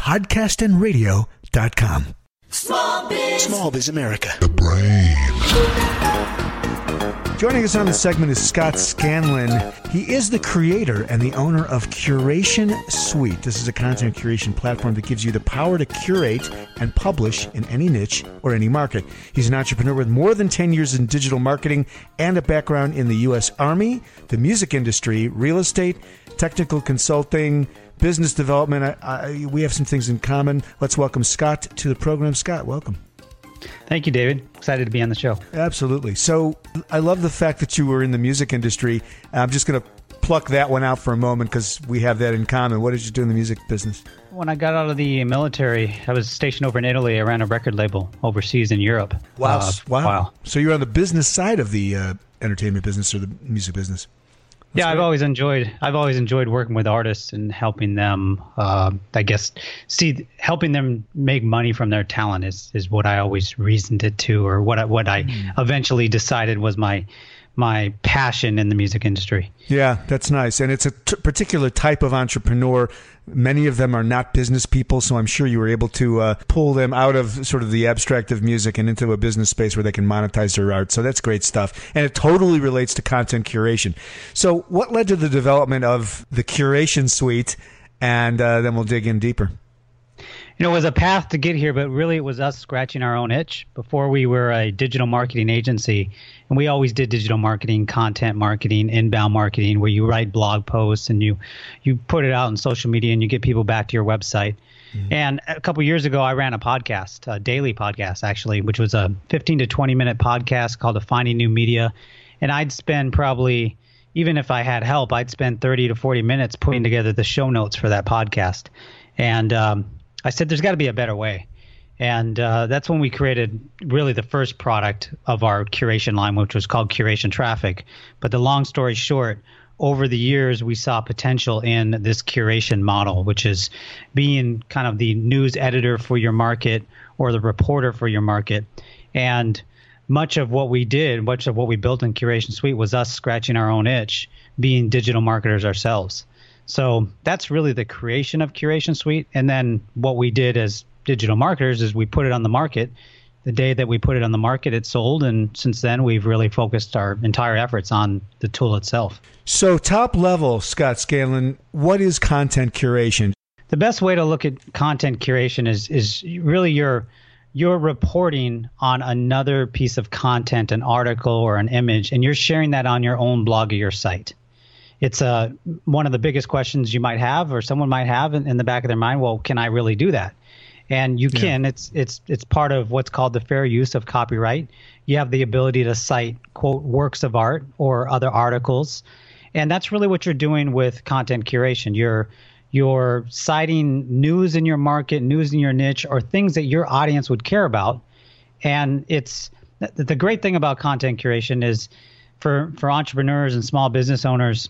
podcastandradio.com. Small Biz. Small Biz America. The brain. Joining us on the segment is Scott Scanlon. He is the creator and the owner of Curation Suite. This is a content curation platform that gives you the power to curate and publish in any niche or any market. He's an entrepreneur with more than 10 years in digital marketing and a background in the U.S. Army, the music industry, real estate, technical consulting, business development. I, I, we have some things in common. Let's welcome Scott to the program. Scott, welcome. Thank you, David. Excited to be on the show. Absolutely. So I love the fact that you were in the music industry. I'm just going to pluck that one out for a moment because we have that in common. What did you do in the music business? When I got out of the military, I was stationed over in Italy. I ran a record label overseas in Europe. Wow. Uh, wow. wow. So you're on the business side of the uh, entertainment business or the music business? Yeah, great. I've always enjoyed. I've always enjoyed working with artists and helping them. Uh, I guess see helping them make money from their talent is is what I always reasoned it to, or what I, what I eventually decided was my my passion in the music industry. Yeah, that's nice. And it's a t- particular type of entrepreneur. Many of them are not business people, so I'm sure you were able to uh, pull them out of sort of the abstract of music and into a business space where they can monetize their art. So that's great stuff. And it totally relates to content curation. So, what led to the development of the curation suite? And uh, then we'll dig in deeper. You know, it was a path to get here, but really it was us scratching our own itch. Before we were a digital marketing agency, and we always did digital marketing, content marketing, inbound marketing, where you write blog posts and you you put it out on social media and you get people back to your website. And a couple years ago, I ran a podcast, a daily podcast actually, which was a 15 to 20 minute podcast called Defining New Media, and I'd spend probably even if I had help, I'd spend 30 to 40 minutes putting together the show notes for that podcast. And um, I said, there's got to be a better way. And uh, that's when we created really the first product of our curation line, which was called Curation Traffic. But the long story short, over the years, we saw potential in this curation model, which is being kind of the news editor for your market or the reporter for your market. And much of what we did, much of what we built in Curation Suite was us scratching our own itch, being digital marketers ourselves. So that's really the creation of Curation Suite. And then what we did as digital marketers is we put it on the market. The day that we put it on the market, it sold. And since then, we've really focused our entire efforts on the tool itself. So, top level, Scott Scanlon, what is content curation? The best way to look at content curation is is really your you're reporting on another piece of content, an article or an image, and you're sharing that on your own blog or your site. It's uh, one of the biggest questions you might have, or someone might have in, in the back of their mind. Well, can I really do that? And you can. It's it's it's part of what's called the fair use of copyright. You have the ability to cite quote works of art or other articles, and that's really what you're doing with content curation. You're you're citing news in your market, news in your niche, or things that your audience would care about. And it's the, the great thing about content curation is for for entrepreneurs and small business owners,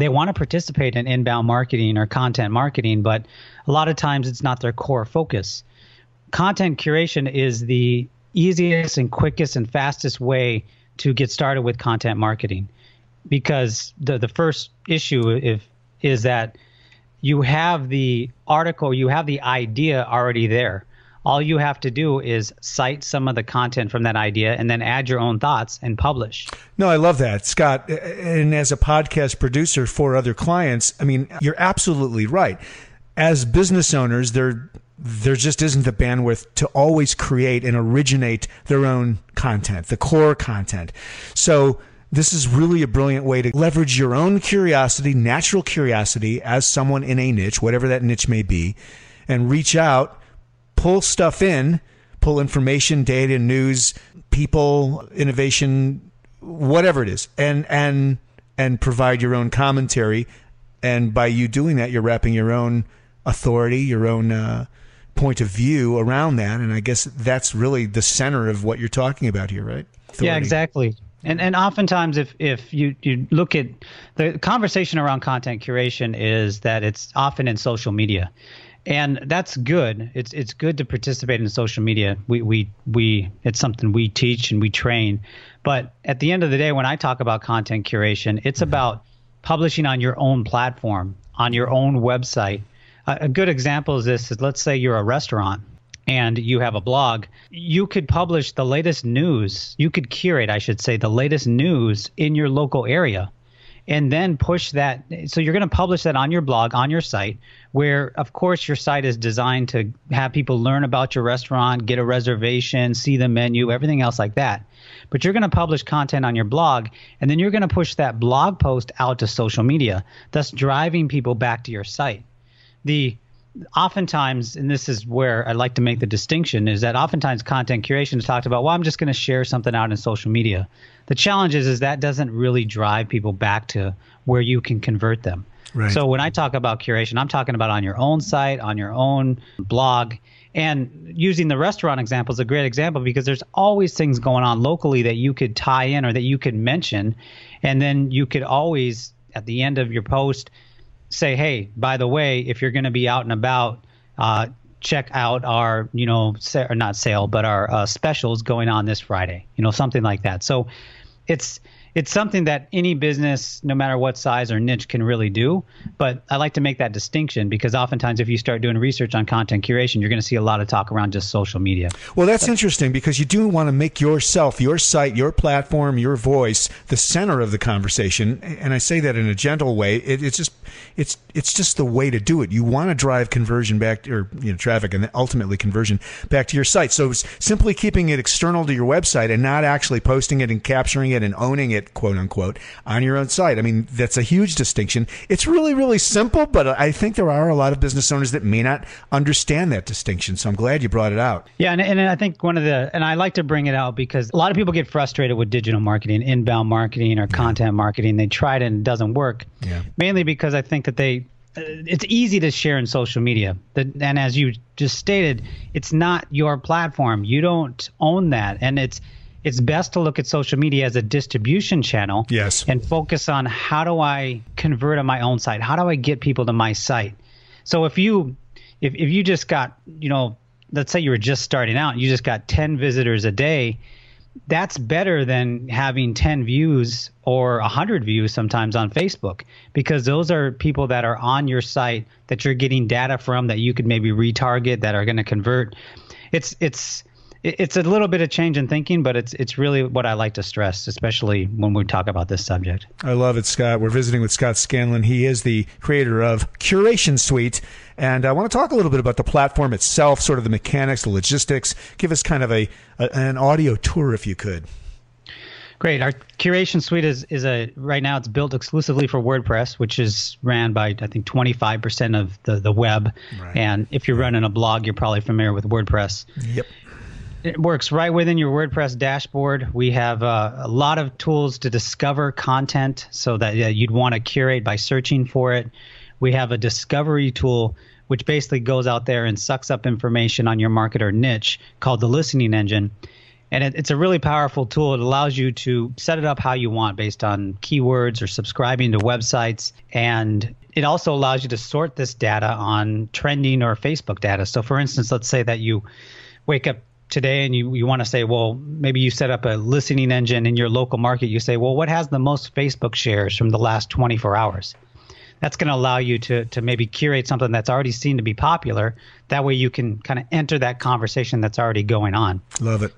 they want to participate in inbound marketing or content marketing, but a lot of times it's not their core focus. Content curation is the easiest and quickest and fastest way to get started with content marketing because the the first issue if is that you have the article, you have the idea already there. All you have to do is cite some of the content from that idea and then add your own thoughts and publish. No, I love that, Scott. And as a podcast producer for other clients, I mean, you're absolutely right. As business owners, there there just isn't the bandwidth to always create and originate their own content, the core content. So this is really a brilliant way to leverage your own curiosity, natural curiosity as someone in a niche, whatever that niche may be, and reach out pull stuff in, pull information, data, news, people, innovation, whatever it is, and and and provide your own commentary. And by you doing that, you're wrapping your own authority, your own uh, point of view around that. And I guess that's really the center of what you're talking about here, right? Authority. Yeah, exactly. And and oftentimes, if if you you look at the conversation around content curation, is that it's often in social media, and that's good. It's it's good to participate in social media. We we we it's something we teach and we train. But at the end of the day, when I talk about content curation, it's mm-hmm. about publishing on your own platform, on your own website. Uh, a good example is this: is let's say you're a restaurant and you have a blog, you could publish the latest news. You could curate, I should say, the latest news in your local area and then push that. So you're going to publish that on your blog, on your site, where, of course, your site is designed to have people learn about your restaurant, get a reservation, see the menu, everything else like that. But you're going to publish content on your blog, and then you're going to push that blog post out to social media, thus driving people back to your site. The oftentimes, and this is where I like to make the distinction, is that oftentimes content curation is talked about. Well, I'm just going to share something out in social media. The challenge is, is that doesn't really drive people back to where you can convert them. Right. So when I talk about curation, I'm talking about on your own site, on your own blog, and using the restaurant example is a great example because there's always things going on locally that you could tie in or that you could mention, and then you could always at the end of your post say, hey, by the way, if you're going to be out and about, uh, check out our, you know, sa- or not sale, but our uh, specials going on this Friday, you know, something like that. So it's it's something that any business, no matter what size or niche, can really do. But I like to make that distinction because oftentimes, if you start doing research on content curation, you're going to see a lot of talk around just social media. Well, that's but, interesting because you do want to make yourself, your site, your platform, your voice the center of the conversation. And I say that in a gentle way. It, it's just it's it's just the way to do it. You want to drive conversion back, or you know, traffic, and ultimately conversion back to your site. So simply keeping it external to your website and not actually posting it and capturing it and owning it it, quote unquote, on your own site. I mean, that's a huge distinction. It's really, really simple, but I think there are a lot of business owners that may not understand that distinction. So I'm glad you brought it out. Yeah, and, and I think one of the, and I like to bring it out because a lot of people get frustrated with digital marketing, inbound marketing, or content marketing. They try it and it doesn't work. Yeah. Mainly because I think that they, it's easy to share in social media. And as you just stated, it's not your platform. You don't own that. And it's, it's best to look at social media as a distribution channel yes. and focus on how do I convert on my own site? How do I get people to my site? So if you if, if you just got, you know, let's say you were just starting out, you just got 10 visitors a day, that's better than having 10 views or 100 views sometimes on Facebook because those are people that are on your site that you're getting data from that you could maybe retarget that are going to convert. It's it's it's a little bit of change in thinking, but it's it's really what I like to stress, especially when we talk about this subject. I love it, Scott. We're visiting with Scott Scanlon. He is the creator of Curation Suite, and I want to talk a little bit about the platform itself, sort of the mechanics, the logistics. Give us kind of a, a an audio tour, if you could. Great. Our curation suite is, is a right now it's built exclusively for WordPress, which is ran by I think 25% of the, the web. Right. And if you're running a blog, you're probably familiar with WordPress. Yep. It works right within your WordPress dashboard. We have uh, a lot of tools to discover content so that uh, you'd want to curate by searching for it. We have a discovery tool which basically goes out there and sucks up information on your market or niche called the listening engine. And it, it's a really powerful tool. It allows you to set it up how you want based on keywords or subscribing to websites. And it also allows you to sort this data on trending or Facebook data. So, for instance, let's say that you wake up today and you, you want to say, well, maybe you set up a listening engine in your local market, you say, well, what has the most Facebook shares from the last 24 hours? that's going to allow you to to maybe curate something that's already seen to be popular. That way, you can kind of enter that conversation that's already going on. Love it.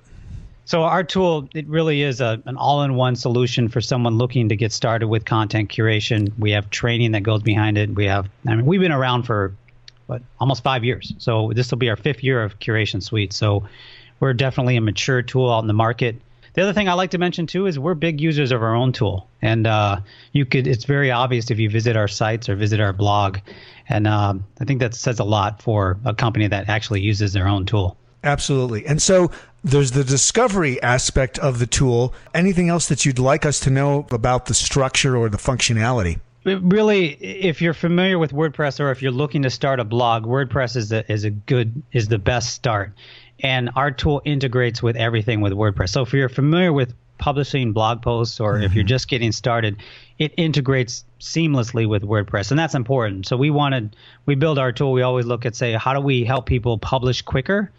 So our tool, it really is a, an all-in-one solution for someone looking to get started with content curation. We have training that goes behind it. We have, I mean, we've been around for what almost five years. So this will be our fifth year of Curation Suite. So we're definitely a mature tool out in the market. The other thing I like to mention too is we're big users of our own tool, and uh, you could. It's very obvious if you visit our sites or visit our blog, and um, I think that says a lot for a company that actually uses their own tool. Absolutely. And so there's the discovery aspect of the tool. Anything else that you'd like us to know about the structure or the functionality? really if you're familiar with wordpress or if you're looking to start a blog wordpress is a, is a good is the best start and our tool integrates with everything with wordpress so if you're familiar with publishing blog posts or mm-hmm. if you're mm-hmm. just getting started it integrates seamlessly with wordpress and that's important so we wanted we build our tool we always look at say how do we help people publish quicker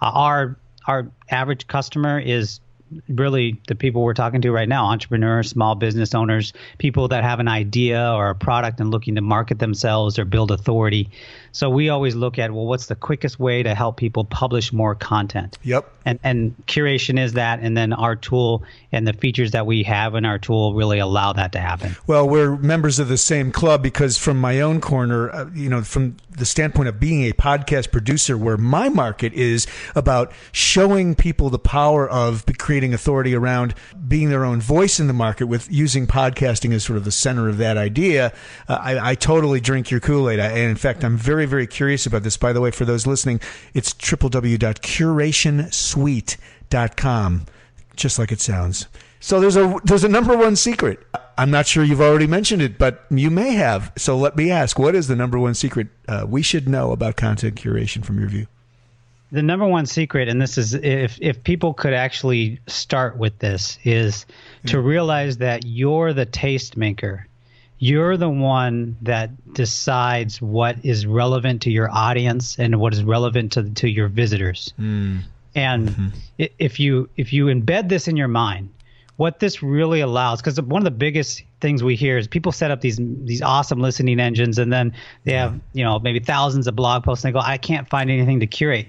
uh, our our average customer is really the people we're talking to right now entrepreneurs small business owners people that have an idea or a product and looking to market themselves or build authority so we always look at well what's the quickest way to help people publish more content? Yep. And and curation is that and then our tool and the features that we have in our tool really allow that to happen. Well we're members of the same club because from my own corner uh, you know from the standpoint of being a podcast producer where my market is about showing people the power of creating authority around being their own voice in the market with using podcasting as sort of the center of that idea uh, I, I, totally drink your kool-aid. And in fact i'm very very curious about this by the way for those listening it's www.curationsuite.com just like it sounds so there's a there's a number one secret. I'm not sure you've already mentioned it, but you may have. So let me ask: What is the number one secret uh, we should know about content curation from your view? The number one secret, and this is if if people could actually start with this, is to mm. realize that you're the tastemaker. You're the one that decides what is relevant to your audience and what is relevant to to your visitors. Mm. And mm-hmm. if you if you embed this in your mind, what this really allows because one of the biggest things we hear is people set up these these awesome listening engines and then they have you know maybe thousands of blog posts and they go I can't find anything to curate.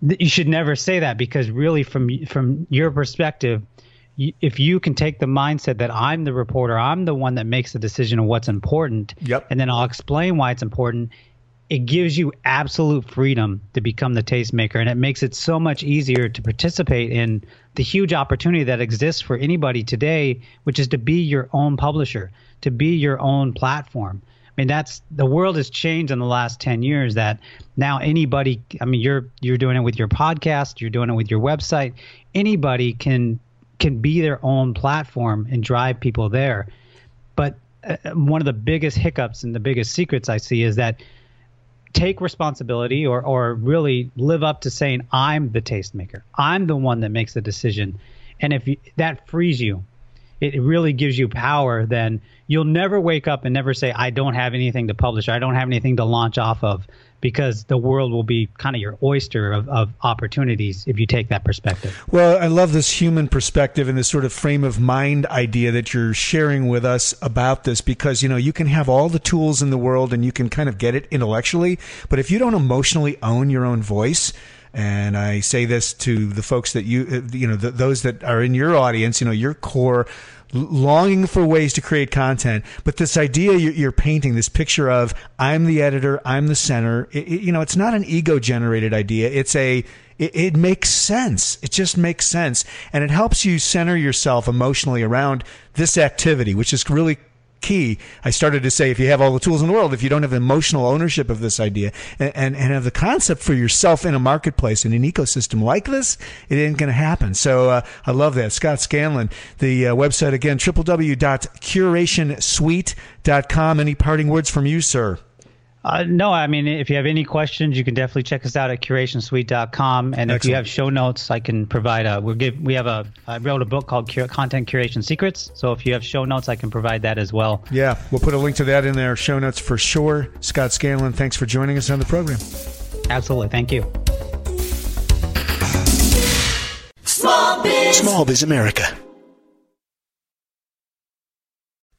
You should never say that because really from from your perspective if you can take the mindset that I'm the reporter, I'm the one that makes the decision of what's important, yep. and then I'll explain why it's important, it gives you absolute freedom to become the tastemaker and it makes it so much easier to participate in the huge opportunity that exists for anybody today which is to be your own publisher to be your own platform i mean that's the world has changed in the last 10 years that now anybody i mean you're you're doing it with your podcast you're doing it with your website anybody can can be their own platform and drive people there. But uh, one of the biggest hiccups and the biggest secrets i see is that take responsibility or, or really live up to saying i'm the tastemaker. I'm the one that makes the decision. And if you, that frees you it really gives you power then you'll never wake up and never say i don't have anything to publish i don't have anything to launch off of because the world will be kind of your oyster of, of opportunities if you take that perspective. Well, I love this human perspective and this sort of frame of mind idea that you're sharing with us about this because, you know, you can have all the tools in the world and you can kind of get it intellectually, but if you don't emotionally own your own voice, and I say this to the folks that you, uh, you know, those that are in your audience, you know, your core longing for ways to create content. But this idea you're, painting, this picture of I'm the editor, I'm the center. It, you know, it's not an ego generated idea. It's a it, it, makes sense. It just makes sense, and it helps you center yourself emotionally around this activity, which is really key. I started to say, if you have all the tools in the world, if you don't have emotional ownership of this idea and, and, and have the concept for yourself in a marketplace, in an ecosystem like this, it ain't going to happen. So uh, I love that. Scott Scanlon, the uh, website again, www.curationsuite.com. Any parting words from you, sir? Uh, no, I mean, if you have any questions, you can definitely check us out at curationsuite.com. And Excellent. if you have show notes, I can provide a. We're give we have a. I wrote a book called Cur- Content Curation Secrets. So if you have show notes, I can provide that as well. Yeah, we'll put a link to that in our show notes for sure. Scott Scanlon, thanks for joining us on the program. Absolutely, thank you. Small Biz, Small Biz America.